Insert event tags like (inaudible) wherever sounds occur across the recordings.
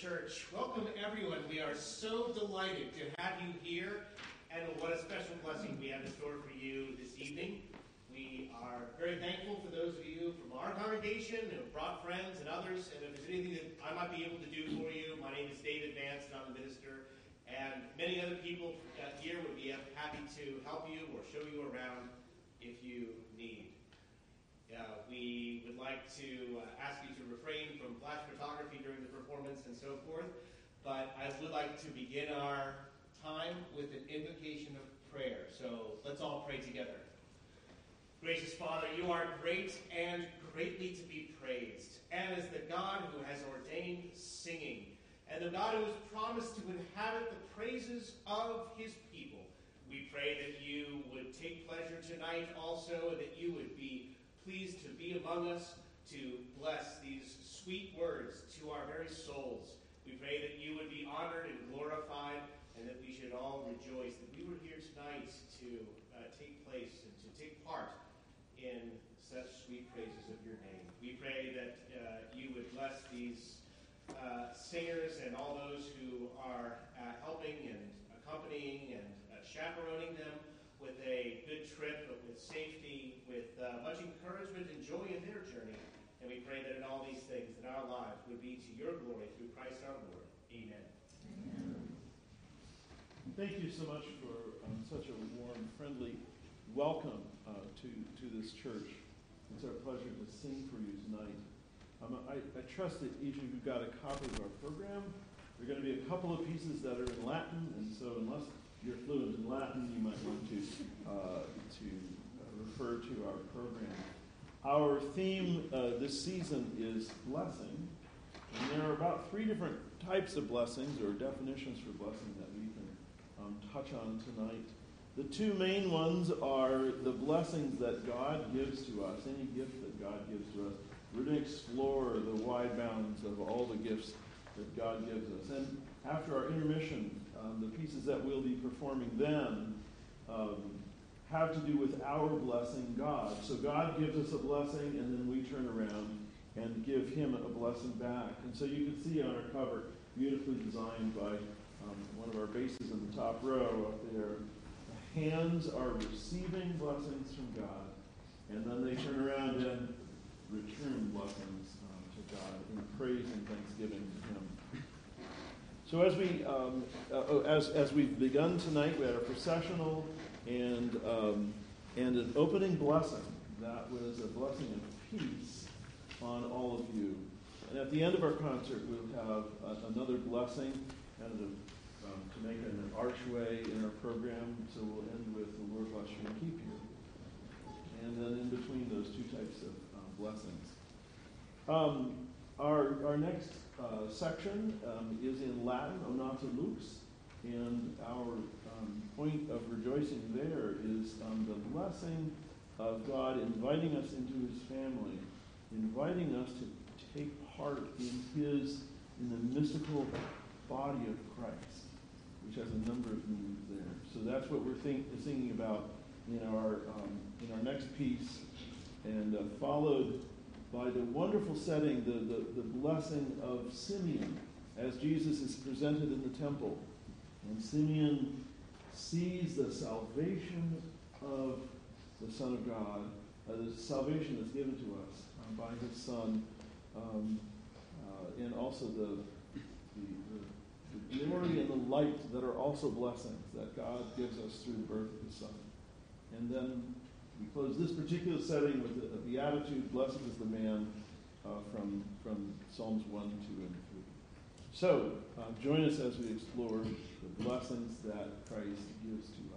Church. Welcome, everyone. We are so delighted to have you here, and what a special blessing we have in store for you this evening. We are very thankful for those of you from our congregation who have brought friends and others, and if there's anything that I might be able to do for you, my name is David Vance, and I'm the minister, and many other people uh, here would be happy to help you or show you around if you need. Uh, we would like to uh, ask you to refrain from flash photography during the performance and so forth, but I would like to begin our time with an invocation of prayer. So let's all pray together. Gracious Father, you are great and greatly to be praised, and as the God who has ordained singing, and the God who has promised to inhabit the praises of his people. We pray that you would take pleasure tonight also, and that you would be pleased to be among us to bless these sweet words to our very souls. We pray that you would be honored and glorified, and that we should all rejoice that we were here tonight to uh, take place and to take part in such sweet praises of your name. We pray that uh, you would bless these uh, singers and all those who are uh, helping and accompanying and uh, chaperoning them with a good trip, but with safety, with uh, much encouragement and joy in their journey. And we pray that in all these things, that our lives would be to your glory through Christ our Lord. Amen. Amen. Thank you so much for um, such a warm, friendly welcome uh, to, to this church. It's our pleasure to sing for you tonight. Um, I, I trust that each of you got a copy of our program. There are going to be a couple of pieces that are in Latin, and so unless you're fluent in Latin, you might want to, uh, to refer to our program. Our theme uh, this season is blessing, and there are about three different types of blessings or definitions for blessing that we can um, touch on tonight. The two main ones are the blessings that God gives to us, any gift that God gives to us. We're going to explore the wide bounds of all the gifts that God gives us. And after our intermission, um, the pieces that we'll be performing then um, have to do with our blessing God. So God gives us a blessing, and then we turn around and give Him a blessing back. And so you can see on our cover, beautifully designed by um, one of our basses in the top row up there. The hands are receiving blessings from God, and then they turn around and return blessings um, to God in praise and thanksgiving to Him. So as we um, uh, oh, as as we've begun tonight, we had a processional and um, and an opening blessing. That was a blessing of peace on all of you. And at the end of our concert, we'll have another blessing, of um, to make an archway in our program. So we'll end with the Lord bless you and keep you. And then in between those two types of uh, blessings. Um, our, our next uh, section um, is in Latin, O Nata Lux, and our um, point of rejoicing there is um, the blessing of God inviting us into His family, inviting us to take part in His, in the mystical body of Christ, which has a number of meanings there. So that's what we're think, singing about in our, um, in our next piece, and uh, followed by the wonderful setting, the, the, the blessing of Simeon as Jesus is presented in the temple. And Simeon sees the salvation of the Son of God, uh, the salvation that's given to us um, by his Son, um, uh, and also the, the, the, glory and the light that are also blessings that God gives us through the birth of his Son. And then we close this particular setting with a, beatitude, blessed is the man uh, from, from Psalms 1, 2, and 3. So, uh, join us as we explore the blessings that Christ gives to us.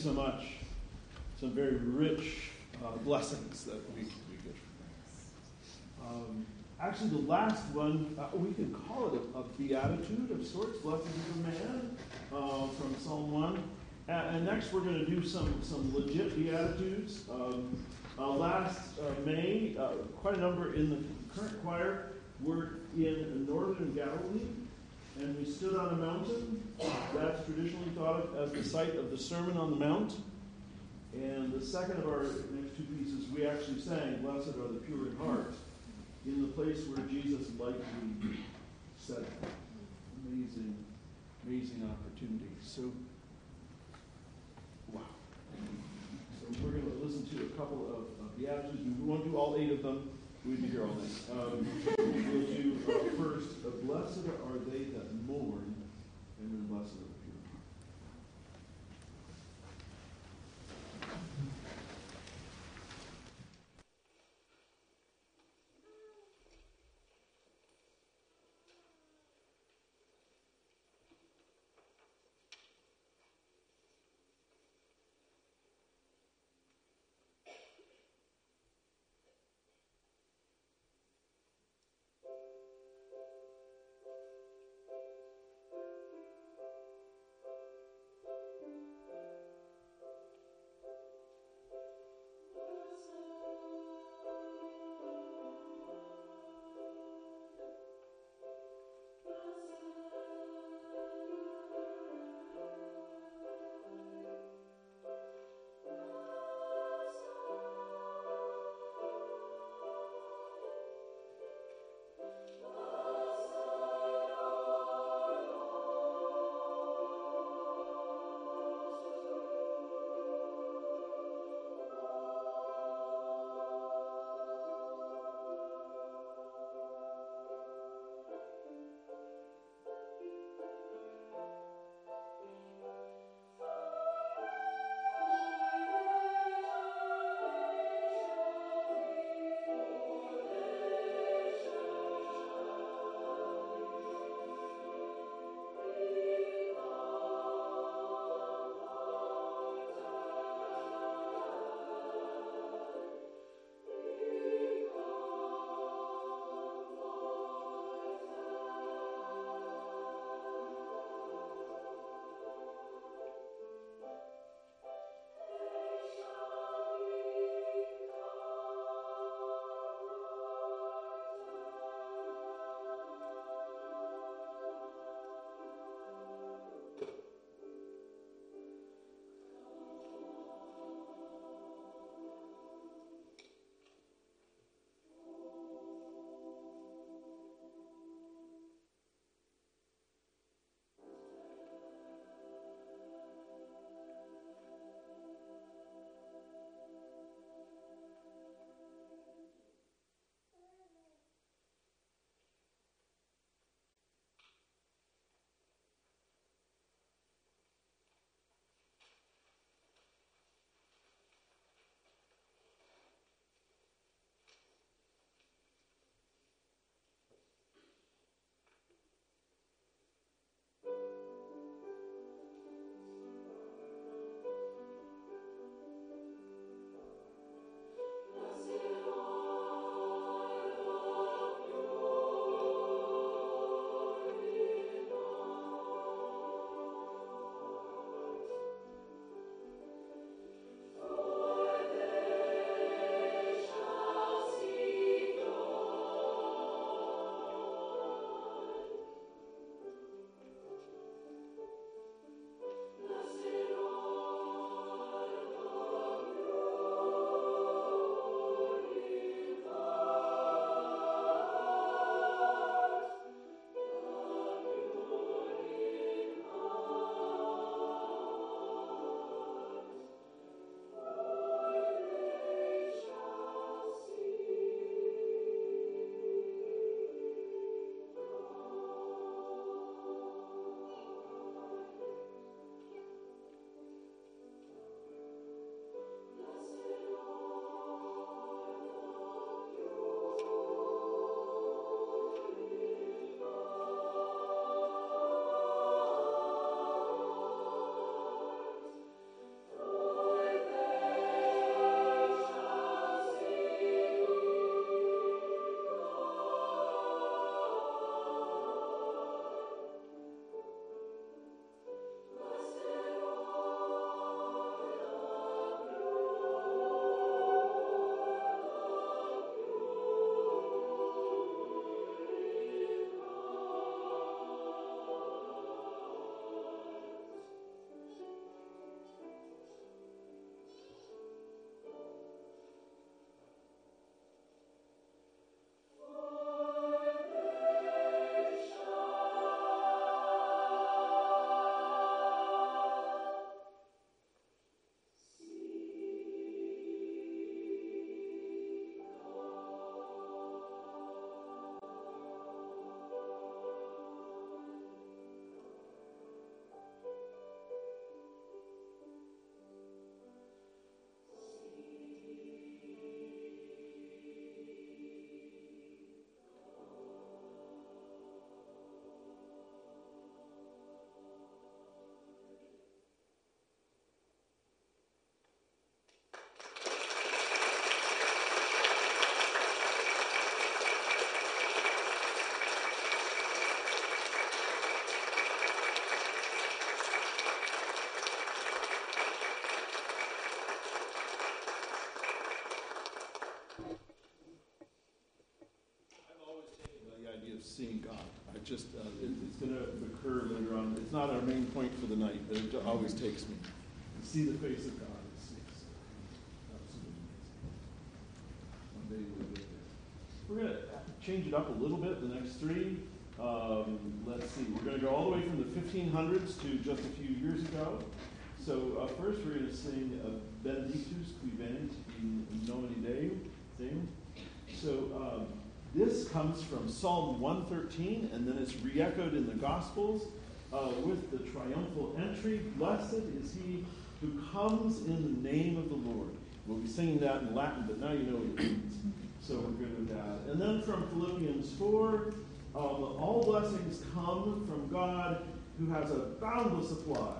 So much. Some very rich uh, blessings that we, we get from um, Actually, the last one, uh, we can call it a, a, beatitude of sorts, blessed is the man, uh, from Psalm 1. And, and next, we're going to do some, some legit beatitudes. Um, uh, last uh, May, uh, quite a number in the current choir were in northern Galilee, and we stood on a mountain. That's traditionally thought of as the site of the Sermon on the Mount. And the second of our next two pieces, we actually sang, Blessed are the pure in heart in the place where Jesus likely said Amazing, amazing opportunity. So, wow. So we're going to listen to a couple of, of Beatitudes. We won't do all eight of them. We'd be here all night. Um, we'll do uh, first, Blessed are they that mourn, and then blessed It's not our main point for the night, but it always takes me. To see the face of God absolutely amazing. One day we'll get there. We're going to change it up a little bit, the next three. Um, let's see, we're going to go all the way from the 1500s to just a few years ago. So uh, first we're going to sing uh, Benedictus qui venit in nomine Deum. So um, this comes from Psalm 113, and then it's re-echoed in the Gospels uh, with the triumphal entry, Blessed is he who comes in the name of the Lord. We'll be singing that in Latin, but now you know what it means. So we're good with that. And then from Philippians 4, um, all blessings come from God who has a boundless supply.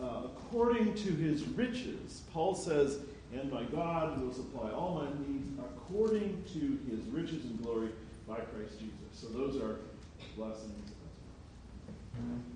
Uh, according to his riches, Paul says, and my God will supply all my needs according to his riches and glory by Christ Jesus. So those are blessings. Mm-hmm.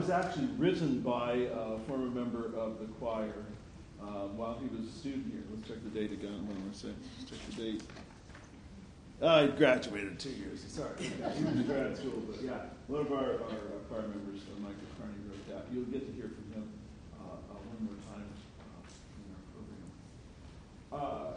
Was actually written by a former member of the choir uh, while he was a student here. Let's check the date again. What am I saying? Let's check the date. Uh, graduated two years. Sorry, he was in grad school, but yeah, one of our, our, our choir members, uh, Michael Carney, wrote that. You'll get to hear from him uh, uh, one more time uh, in our program.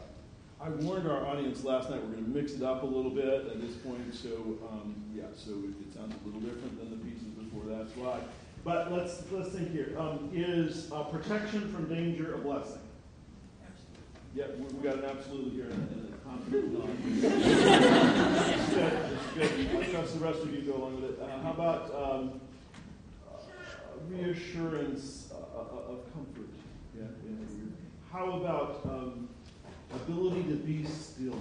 I warned our audience last night we're going to mix it up a little bit at this point, so um, yeah, so it, it sounds a little different than the pieces before. That's why. But let's let's think here. Um, is uh, protection from danger a blessing? Absolutely. Yeah, we, we got an absolute here and, and a confident nod. That's (laughs) good. That's good. I trust the rest of you go along with it. Uh, how about um, uh, reassurance uh, uh, of comfort? Yeah, yeah. How about um, ability to be still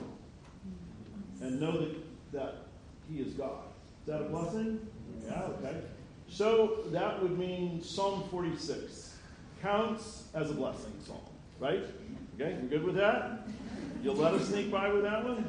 and know that, that He is God? Is that a blessing? Yeah, okay. So that would mean Psalm 46 counts as a blessing psalm, right? Okay, you good with that? You'll let us sneak by with that one?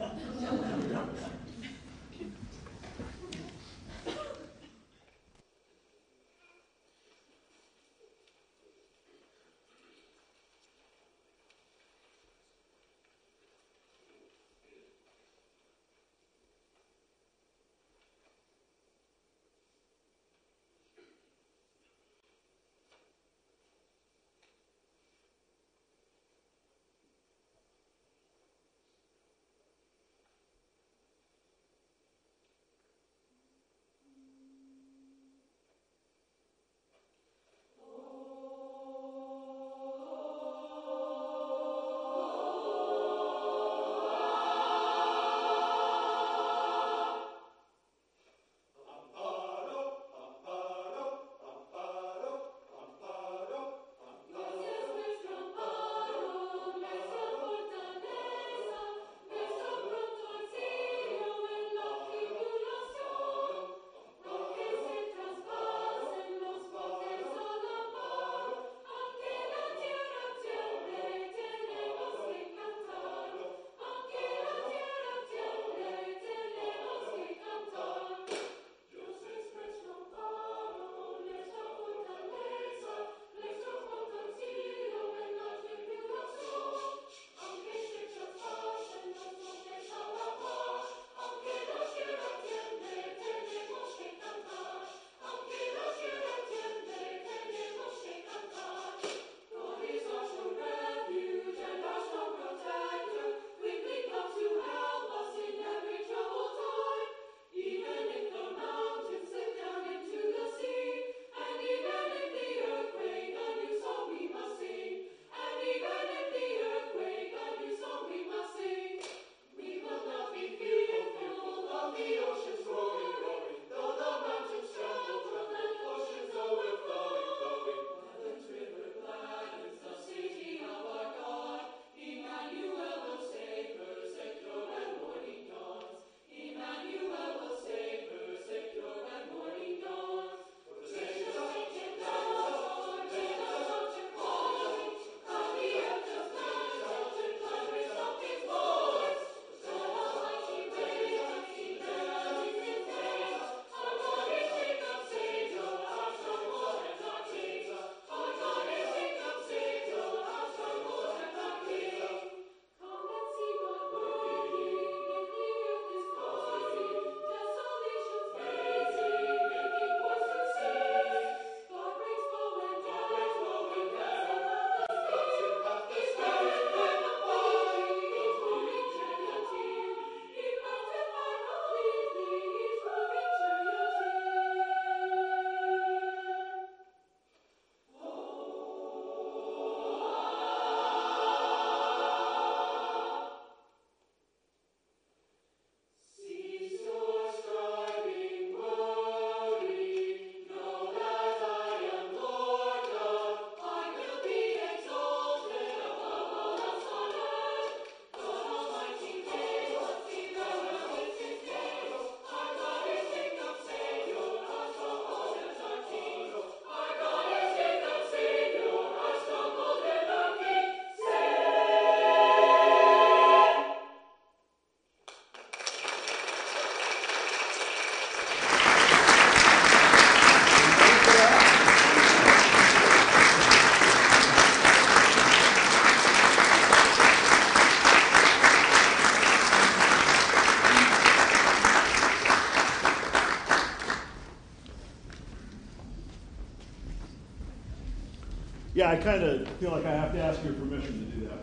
I kind of feel like I have to ask your permission to do that.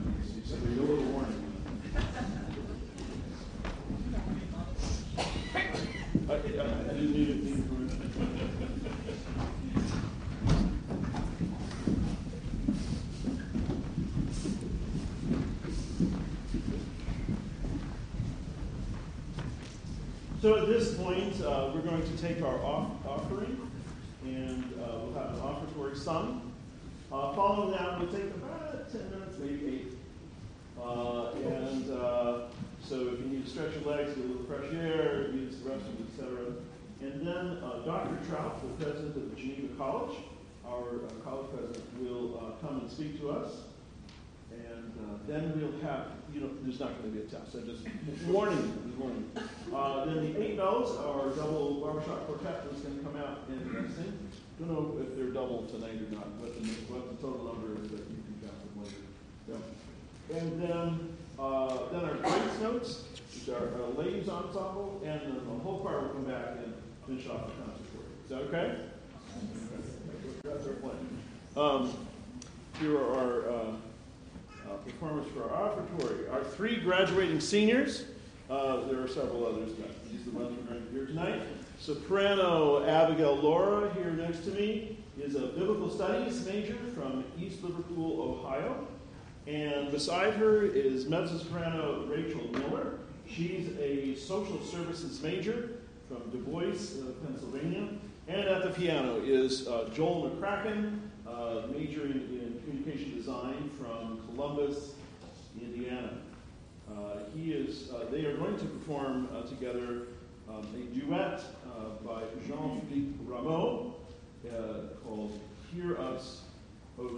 So a little warning. I, I, I didn't need, need permission. So at this point, uh, we're going to take our off offering, and uh, we'll have an offertory sung. Uh, following that, we'll take about 10 minutes, maybe 8. Uh, and uh, so if you need to stretch your legs, get a little fresh air, use the restroom, etc. And then uh, Dr. Troup, the president of Geneva College, our uh, college president, will uh, come and speak to us. And then we'll have, you know, there's not going to be a test. I just warning you, warning. Uh, then the eight bells, our double barbershop quartet, is going to come out and sing. Don't know if they're double tonight or not, what the, what the total number is that you can count them later. Yeah. And then, uh, then our grace notes, which are our ladies ensemble, and then the whole choir will come back and finish off the concert for you. Is that okay? That's our plan. Um, here are our uh, uh, performers for our offertory. Our three graduating seniors, uh, there are several others, but these are the ones going to hear tonight. Soprano Abigail Laura, here next to me, is a biblical studies major from East Liverpool, Ohio. And beside her is mezzo soprano Rachel Miller. She's a social services major from DuBois, uh, Pennsylvania. And at the piano is uh, Joel McCracken, uh, majoring in communication design from Columbus, Indiana. Uh, he is, uh, they are going to perform uh, together um, a duet by Jean-Philippe Rameau called Hear Us, O.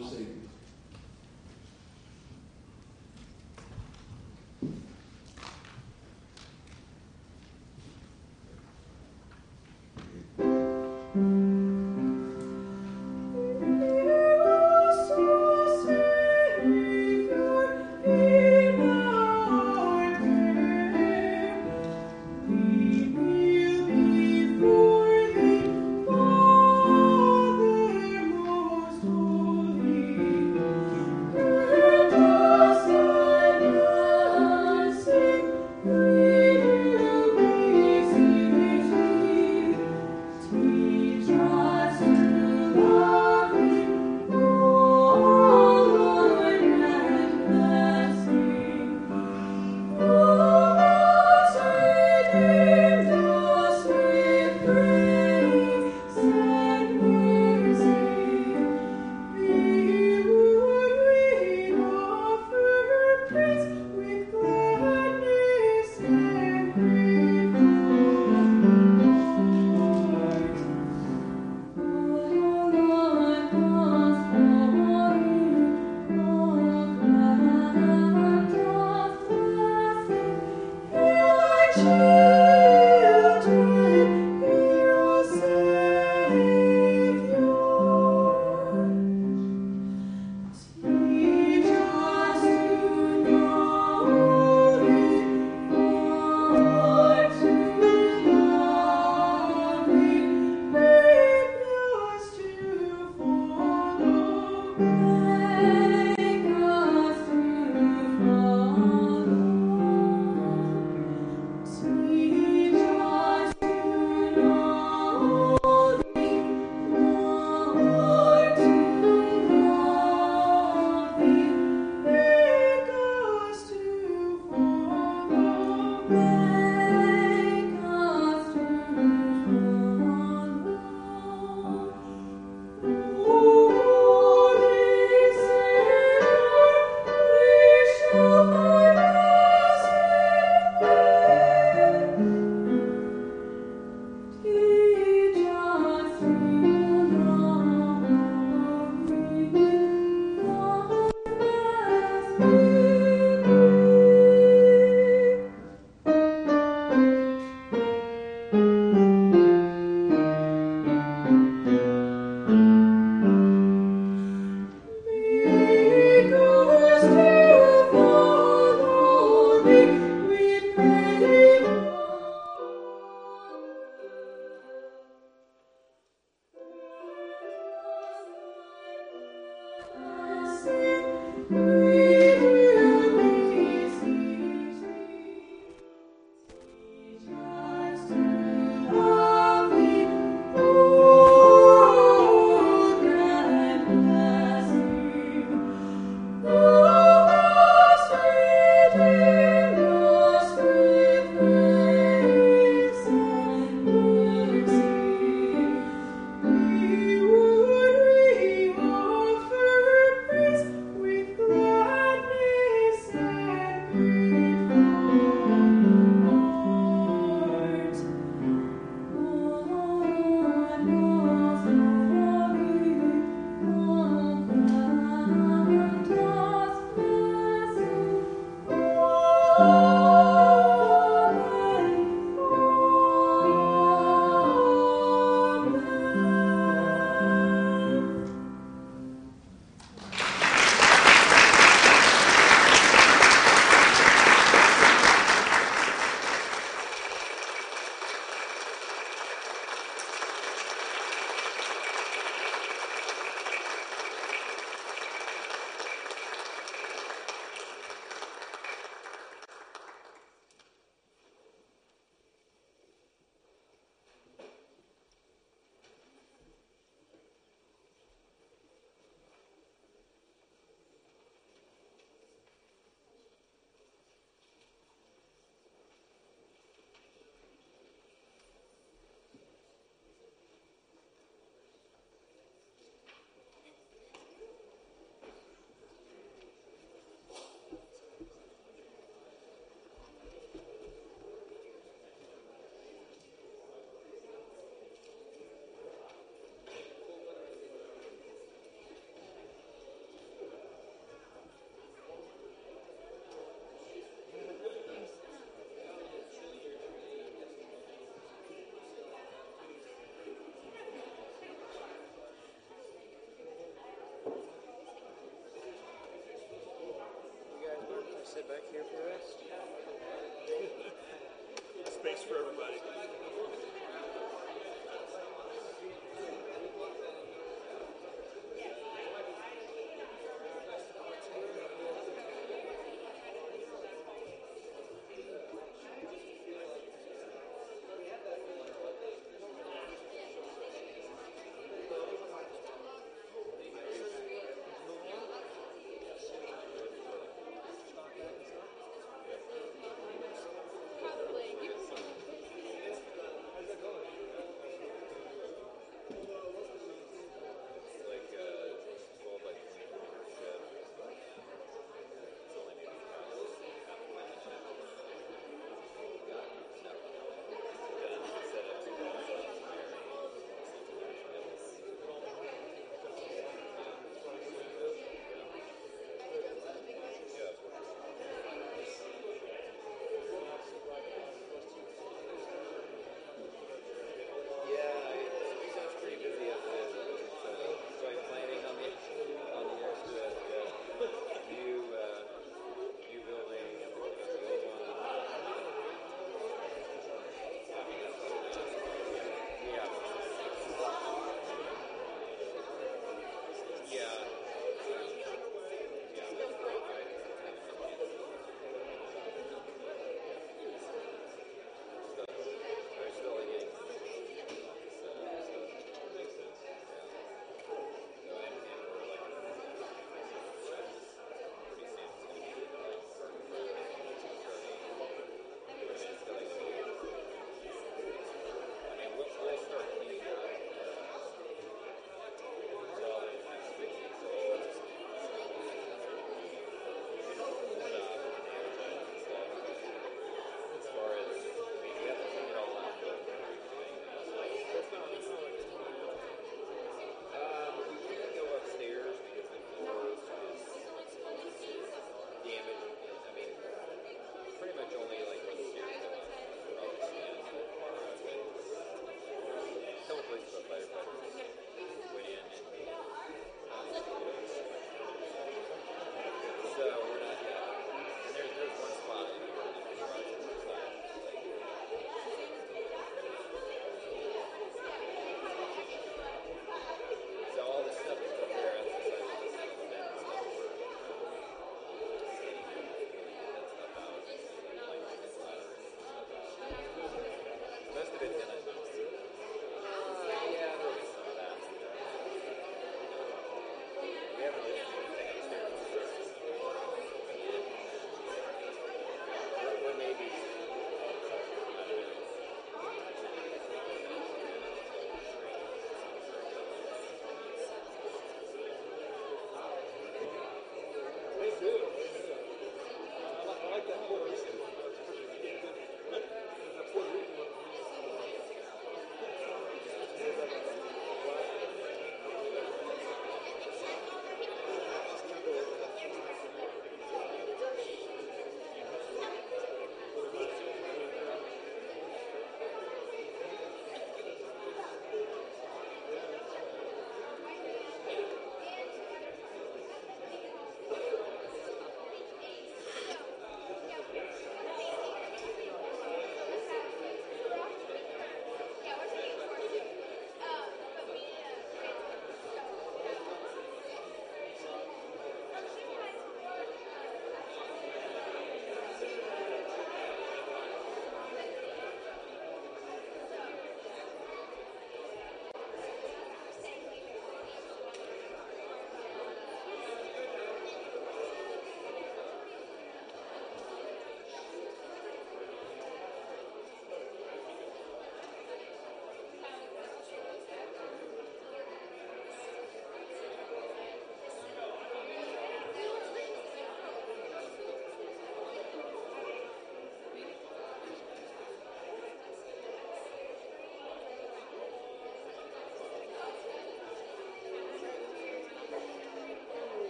sit back.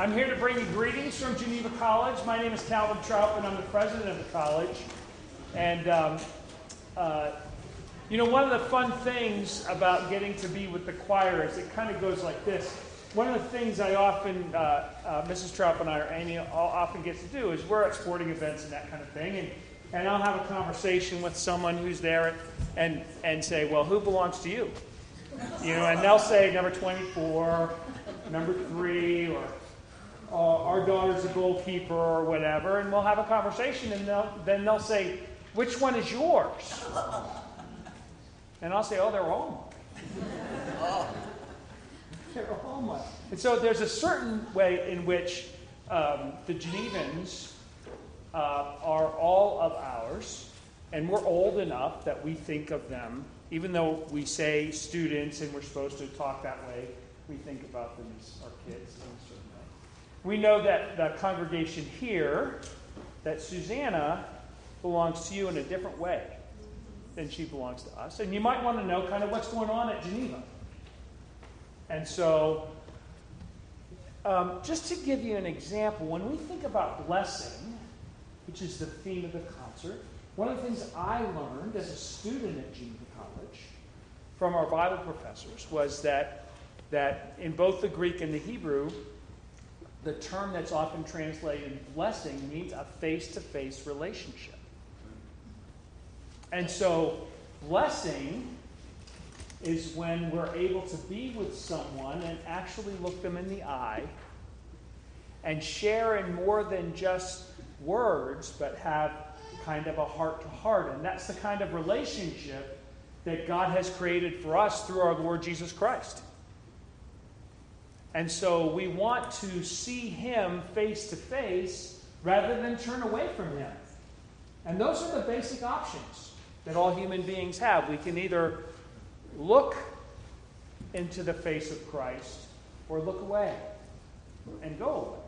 I'm here to bring you greetings from Geneva College. My name is Calvin Troup, and I'm the president of the college. And, um, uh, you know, one of the fun things about getting to be with the choir is it kind of goes like this. One of the things I often, uh, uh, Mrs. Troup and I, or Amy, often gets to do is we're at sporting events and that kind of thing. And, and I'll have a conversation with someone who's there and, and say, well, who belongs to you? You know, and they'll say number 24, number three, or daughter's a goalkeeper or whatever, and we'll have a conversation, and they'll, then they'll say, which one is yours? And I'll say, oh, they're all (laughs) they're all mine. And so there's a certain way in which um, the Genevans uh, are all of ours, and we're old enough that we think of them, even though we say students and we're supposed to talk that way, we think about them as our kids. We know that the congregation here, that Susanna belongs to you in a different way than she belongs to us. And you might want to know kind of what's going on at Geneva. And so, um, just to give you an example, when we think about blessing, which is the theme of the concert, one of the things I learned as a student at Geneva College from our Bible professors was that, that in both the Greek and the Hebrew, the term that's often translated blessing means a face to face relationship. And so, blessing is when we're able to be with someone and actually look them in the eye and share in more than just words, but have kind of a heart to heart. And that's the kind of relationship that God has created for us through our Lord Jesus Christ. And so we want to see him face to face rather than turn away from him. And those are the basic options that all human beings have. We can either look into the face of Christ or look away and go away.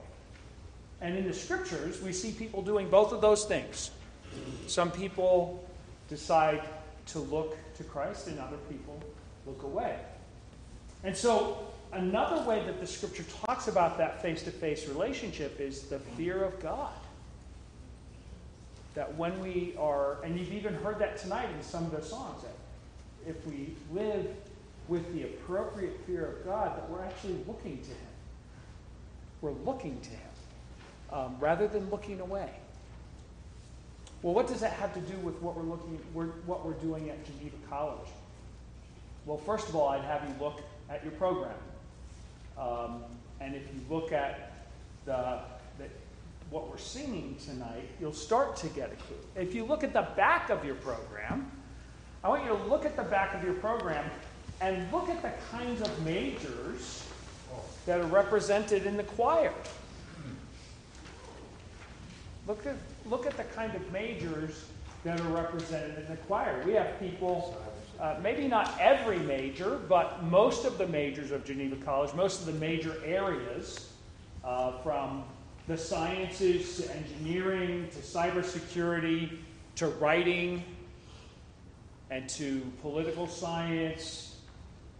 And in the scriptures, we see people doing both of those things. Some people decide to look to Christ, and other people look away. And so another way that the scripture talks about that face to face relationship is the fear of God. That when we are, and you've even heard that tonight in some of the songs, that if we live with the appropriate fear of God, that we're actually looking to Him. We're looking to Him um, rather than looking away. Well, what does that have to do with what we're looking, what we're doing at Geneva College? Well, first of all, I'd have you look at your program. Um, and if you look at the, the, what we're singing tonight, you'll start to get a clue. If you look at the back of your program, I want you to look at the back of your program and look at the kinds of majors that are represented in the choir. Look at, look at the kind of majors that are represented in the choir. We have people, uh, maybe not every major, but most of the majors of Geneva College, most of the major areas, uh, from the sciences to engineering to cybersecurity to writing and to political science,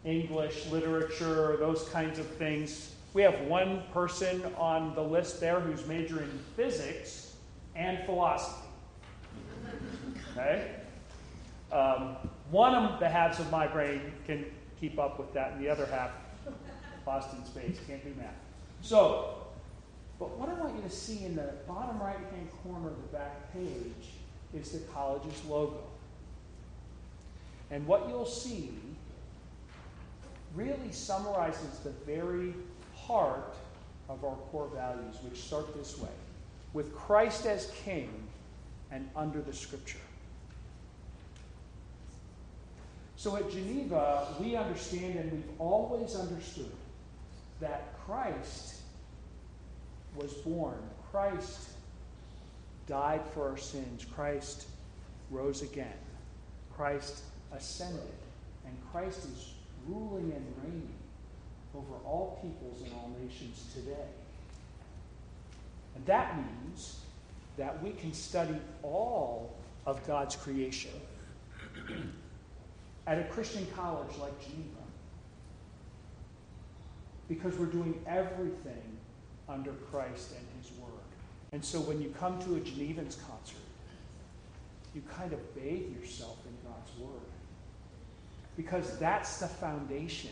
English, literature, those kinds of things. We have one person on the list there who's majoring in physics and philosophy. Okay? Um, one of the halves of my brain can keep up with that, and the other half, lost in space, can't do math. So, but what I want you to see in the bottom right hand corner of the back page is the college's logo. And what you'll see really summarizes the very heart of our core values, which start this way with Christ as King and under the Scripture. So at Geneva, we understand and we've always understood that Christ was born, Christ died for our sins, Christ rose again, Christ ascended, and Christ is ruling and reigning over all peoples and all nations today. And that means that we can study all of God's creation at a Christian college like Geneva because we're doing everything under Christ and His Word. And so when you come to a Genevans concert, you kind of bathe yourself in God's Word because that's the foundation,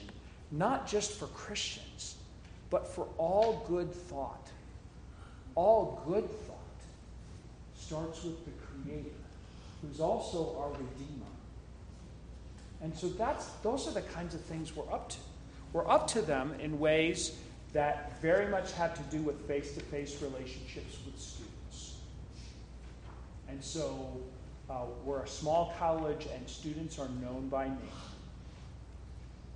not just for Christians, but for all good thought. All good thought starts with the Creator, who's also our Redeemer. And so that's those are the kinds of things we're up to. We're up to them in ways that very much have to do with face-to-face relationships with students. And so uh, we're a small college, and students are known by name,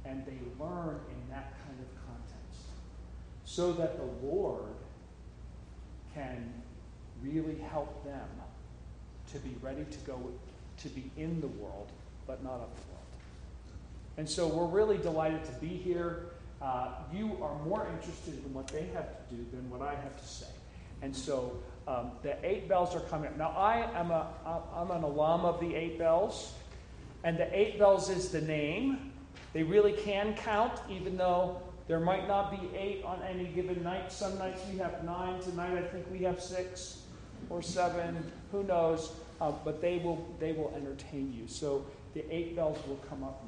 and they learn in that kind of context, so that the Lord can really help them to be ready to go to be in the world, but not world. And so we're really delighted to be here. Uh, you are more interested in what they have to do than what I have to say. And so um, the eight bells are coming up. Now, I am a, I'm an alum of the eight bells, and the eight bells is the name. They really can count, even though there might not be eight on any given night. Some nights we have nine. Tonight I think we have six or seven. Who knows? Uh, but they will they will entertain you. So the eight bells will come up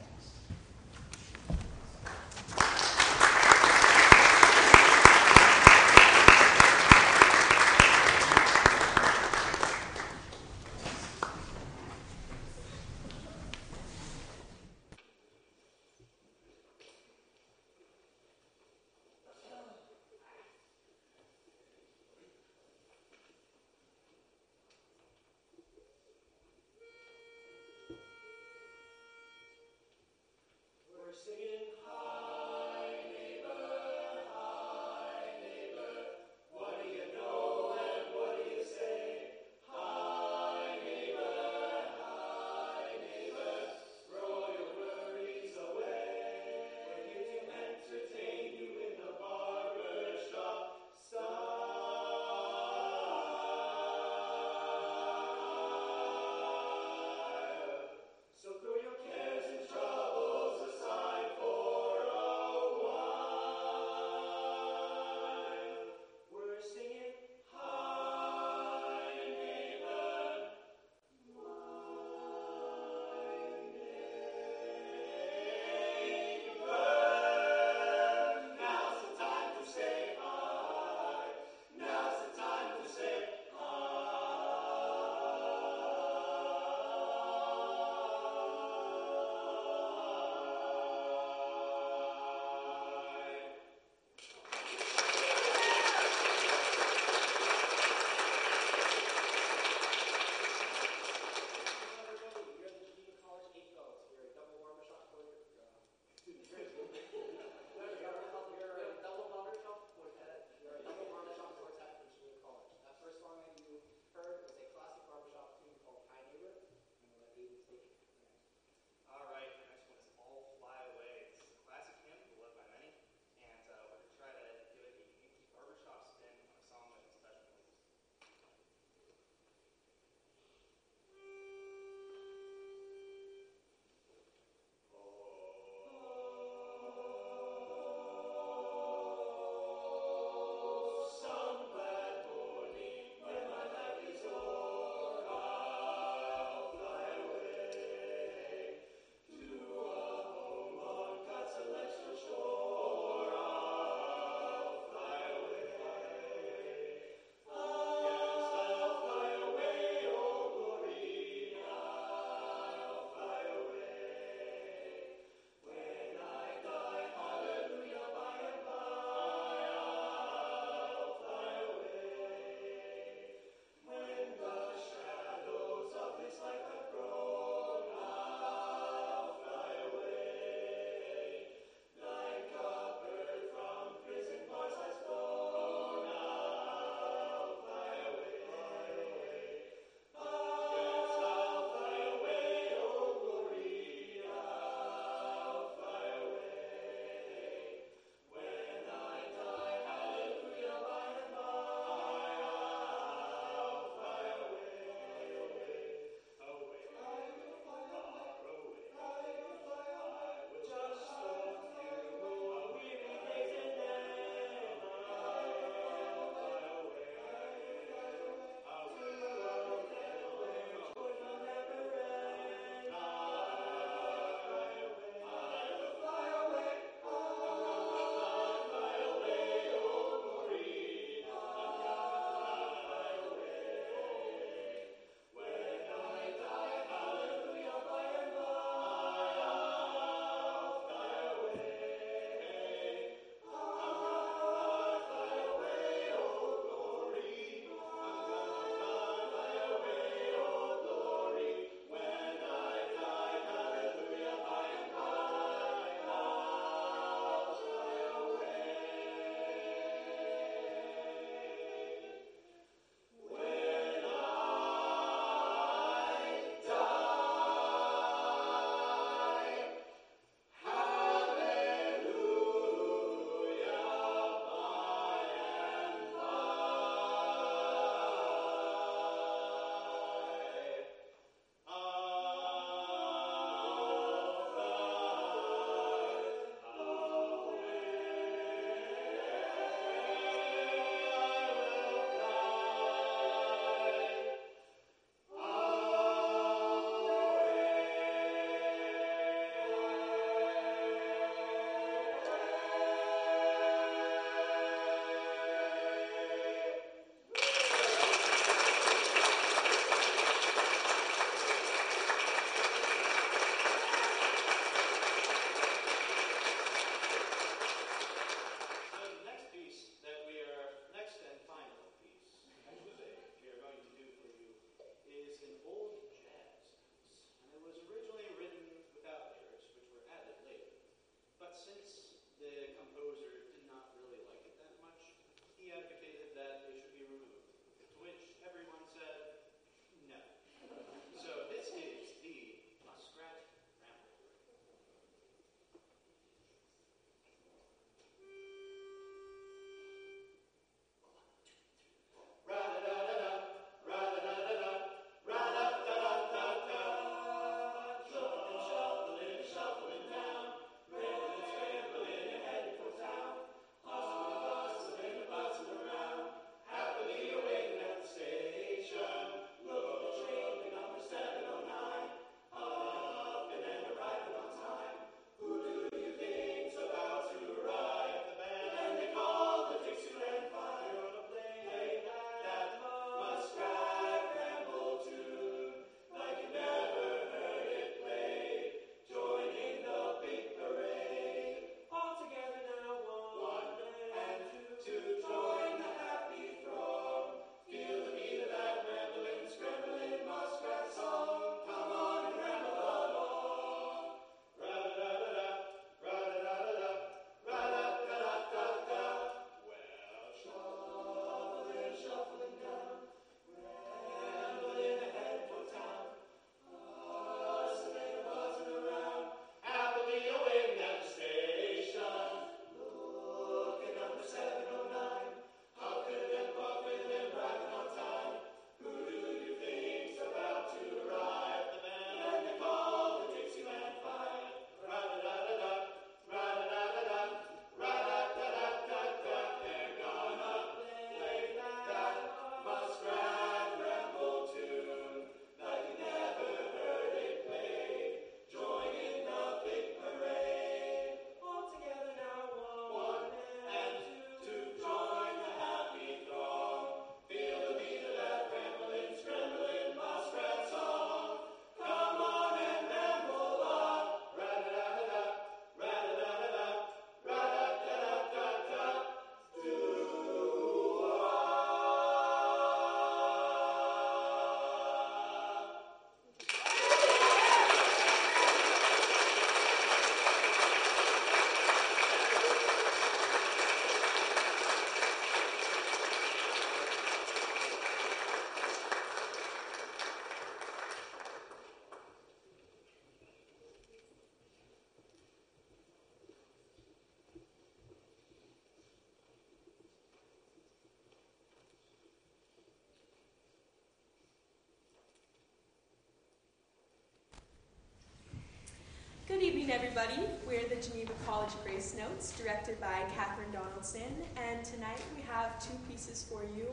next. evening, everybody. We're the Geneva College Grace Notes, directed by Katherine Donaldson, and tonight we have two pieces for you.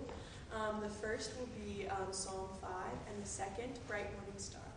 Um, the first will be um, Psalm 5, and the second, Bright Morning Star.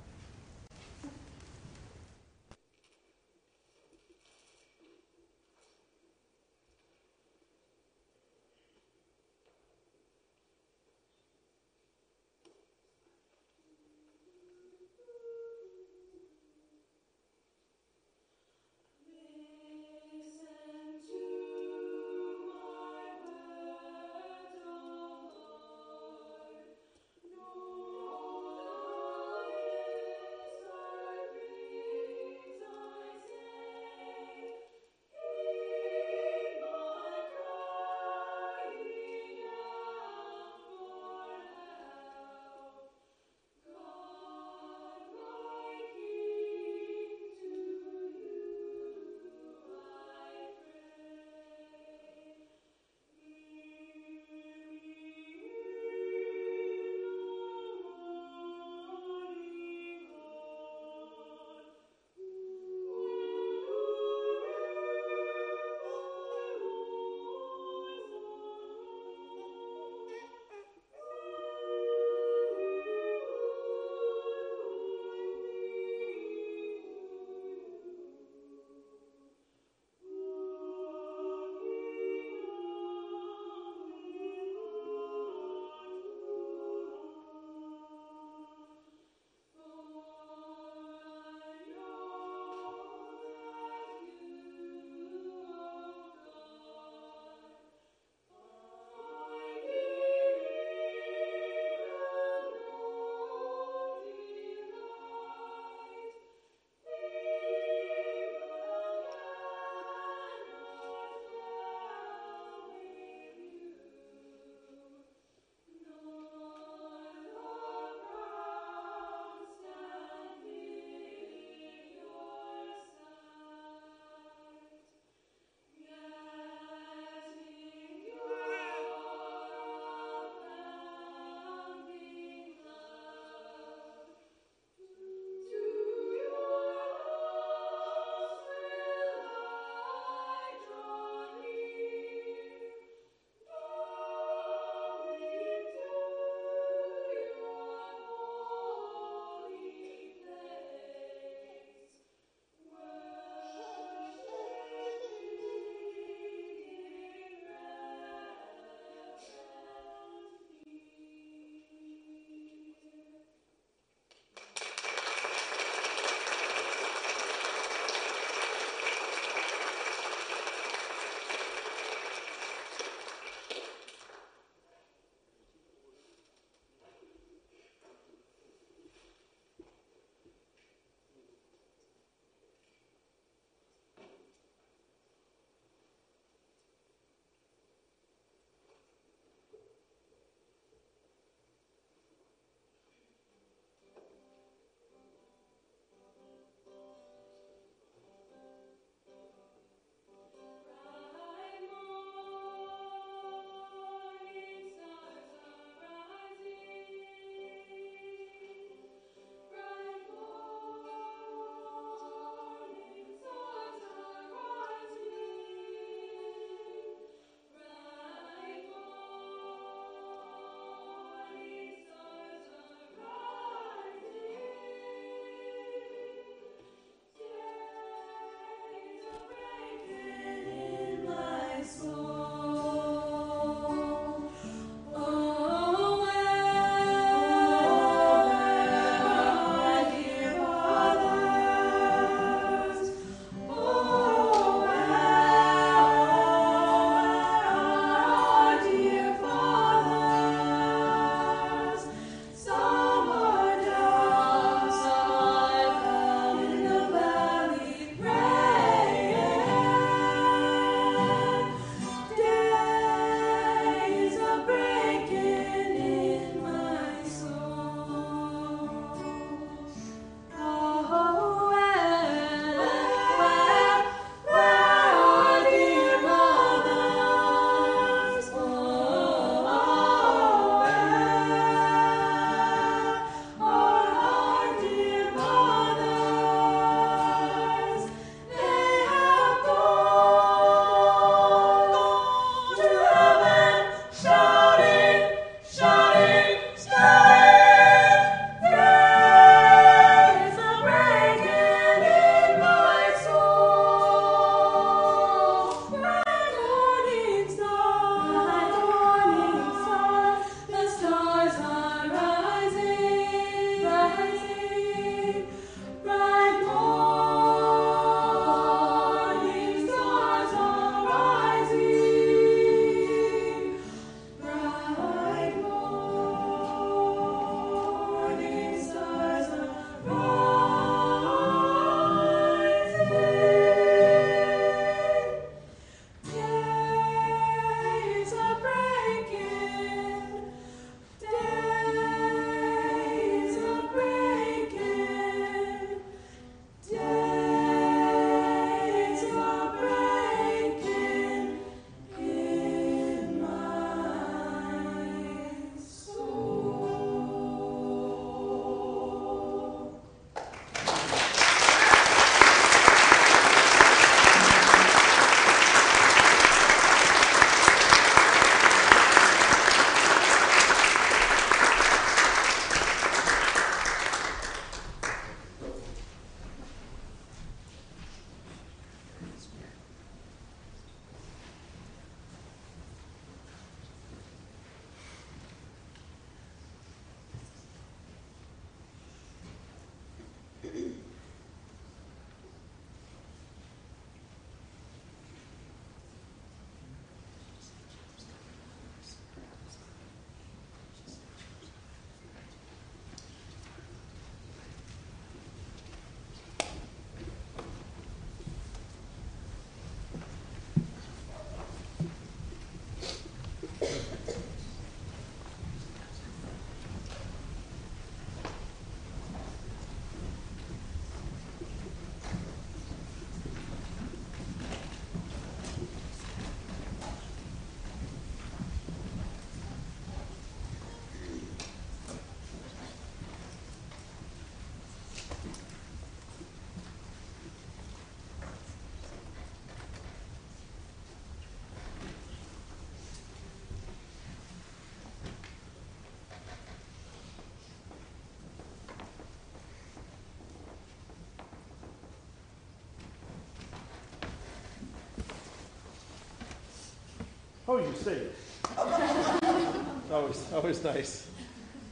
Oh, you stayed. (laughs) always, always nice.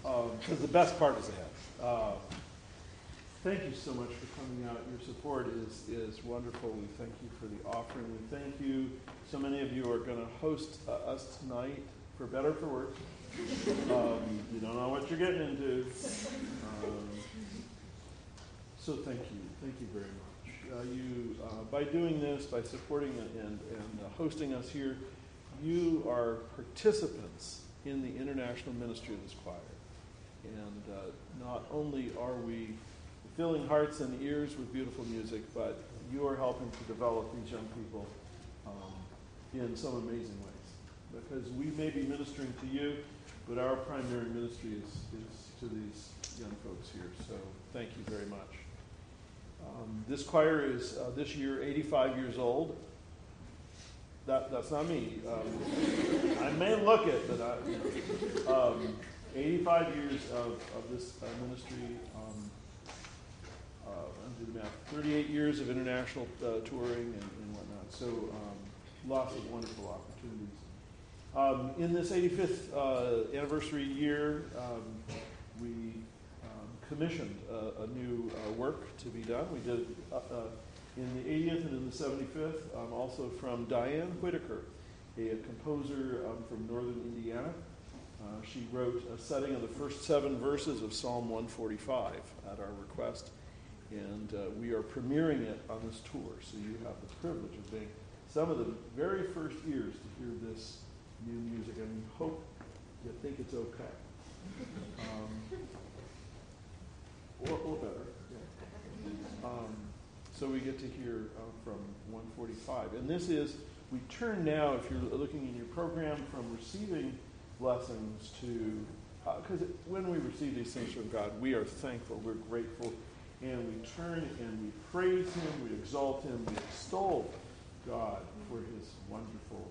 Because the best part is ahead. Uh, thank you so much for coming out. Your support is, is wonderful. We thank you for the offering. We thank you. So many of you are going to host uh, us tonight, for better or for worse. Um, you don't know what you're getting into. Um, so thank you. Thank you very much. Uh, you, uh, by doing this, by supporting and, and uh, hosting us here, you are participants in the international ministry of this choir. And uh, not only are we filling hearts and ears with beautiful music, but you are helping to develop these young people um, in some amazing ways. Because we may be ministering to you, but our primary ministry is, is to these young folks here. So thank you very much. Um, this choir is uh, this year 85 years old. That, that's not me. Um, I may look it, but I, um, 85 years of, of this uh, ministry. Um, uh, do the math. 38 years of international uh, touring and, and, whatnot. So um, lots of wonderful opportunities. Um, in this 85th uh, anniversary year, um, we commissioned a, a new uh, work to be done. We did uh, in the 80th and in the 75th, um, also from Diane Whitaker, a, composer um, from northern Indiana. Uh, she wrote a setting of the first seven verses of Psalm 145 at our request, and uh, we are premiering it on this tour. So you have the privilege of being some of the very first ears to hear this new music, and we hope you think it's okay. Um, or, or better. Yeah. Um, so we get to hear uh, from 145. And this is, we turn now, if you're looking in your program, from receiving blessings to, because uh, when we receive these things from God, we are thankful, we're grateful, and we turn and we praise Him, we exalt Him, we extol God for His wonderful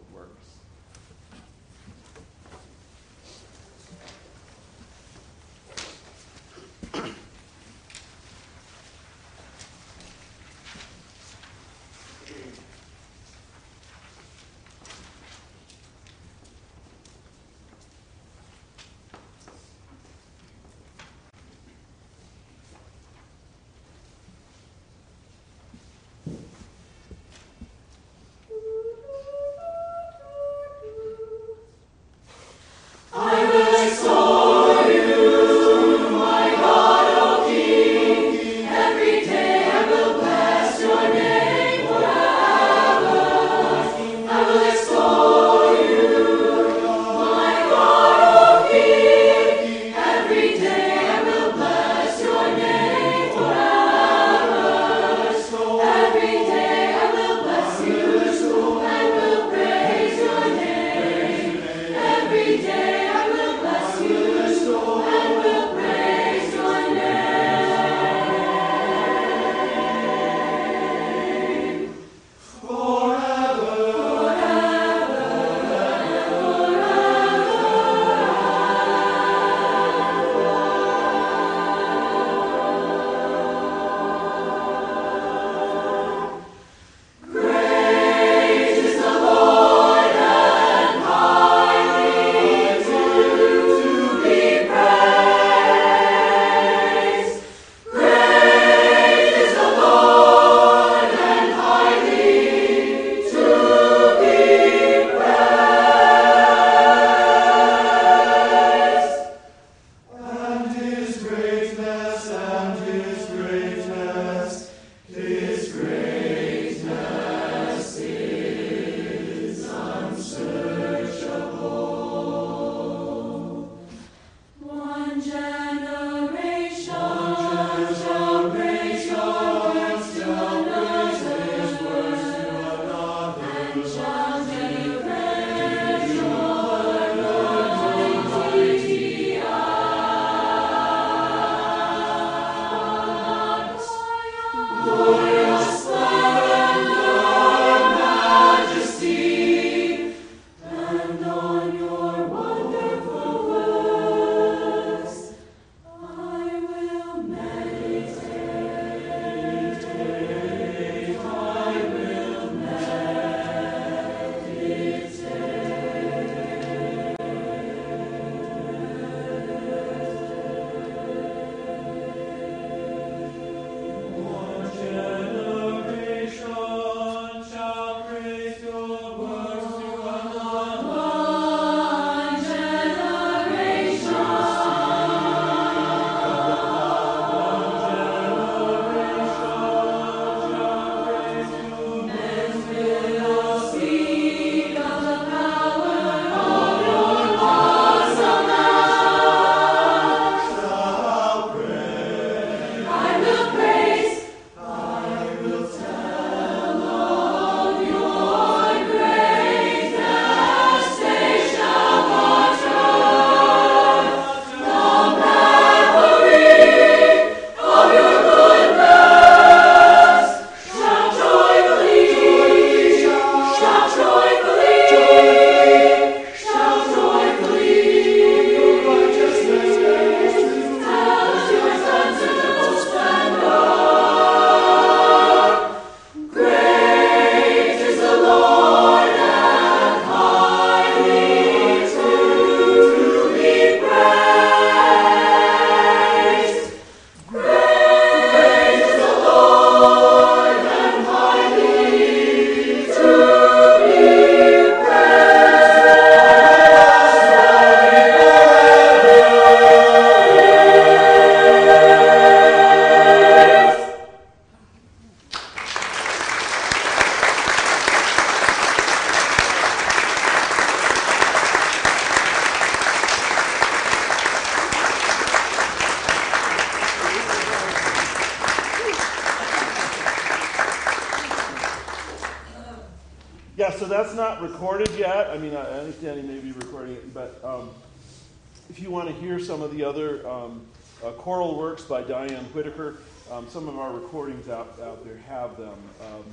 some of the other um, uh, choral works by Diane Whitaker, um, some of our recordings out, out there have them, um,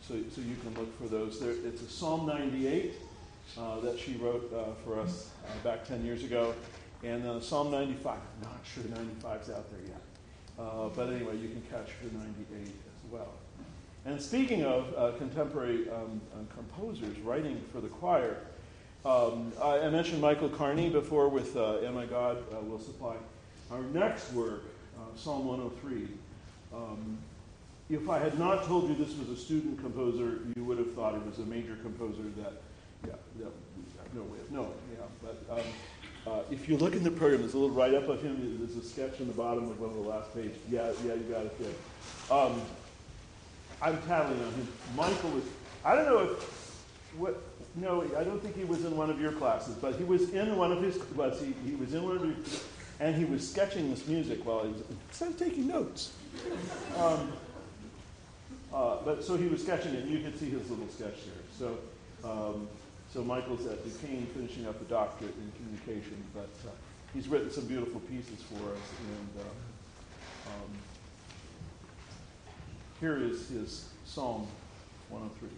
so, so you can look for those. There, it's a Psalm 98 uh, that she wrote uh, for us uh, back 10 years ago, and then Psalm 95. I'm not sure 95's out there yet. Uh, but anyway, you can catch her 98 as well. And speaking of uh, contemporary um, composers writing for the choir, um, I, I, mentioned Michael Carney before with uh, And God uh, Will Supply. Our next work, uh, Psalm 103, um, if I had not told you this was a student composer, you would have thought it was a major composer that, yeah, that we have no way of knowing. Yeah, but um, uh, if you look in the program, there's a little write up of him. There's a sketch in the bottom of one of the last pages. Yeah, yeah, you got it there. Um, I'm tattling on him. Michael was, I don't know if, what, no, I don't think he was in one of your classes, but he was in one of his, was he, he was in one of your, and he was sketching this music while he was, so I'm taking notes. Um, uh, but so he was sketching it, and you could see his little sketch there. So, um, so Michael's at Duquesne finishing up a doctorate in communication, but uh, he's written some beautiful pieces for us, and uh, um, here is his Psalm 103.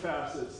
Facets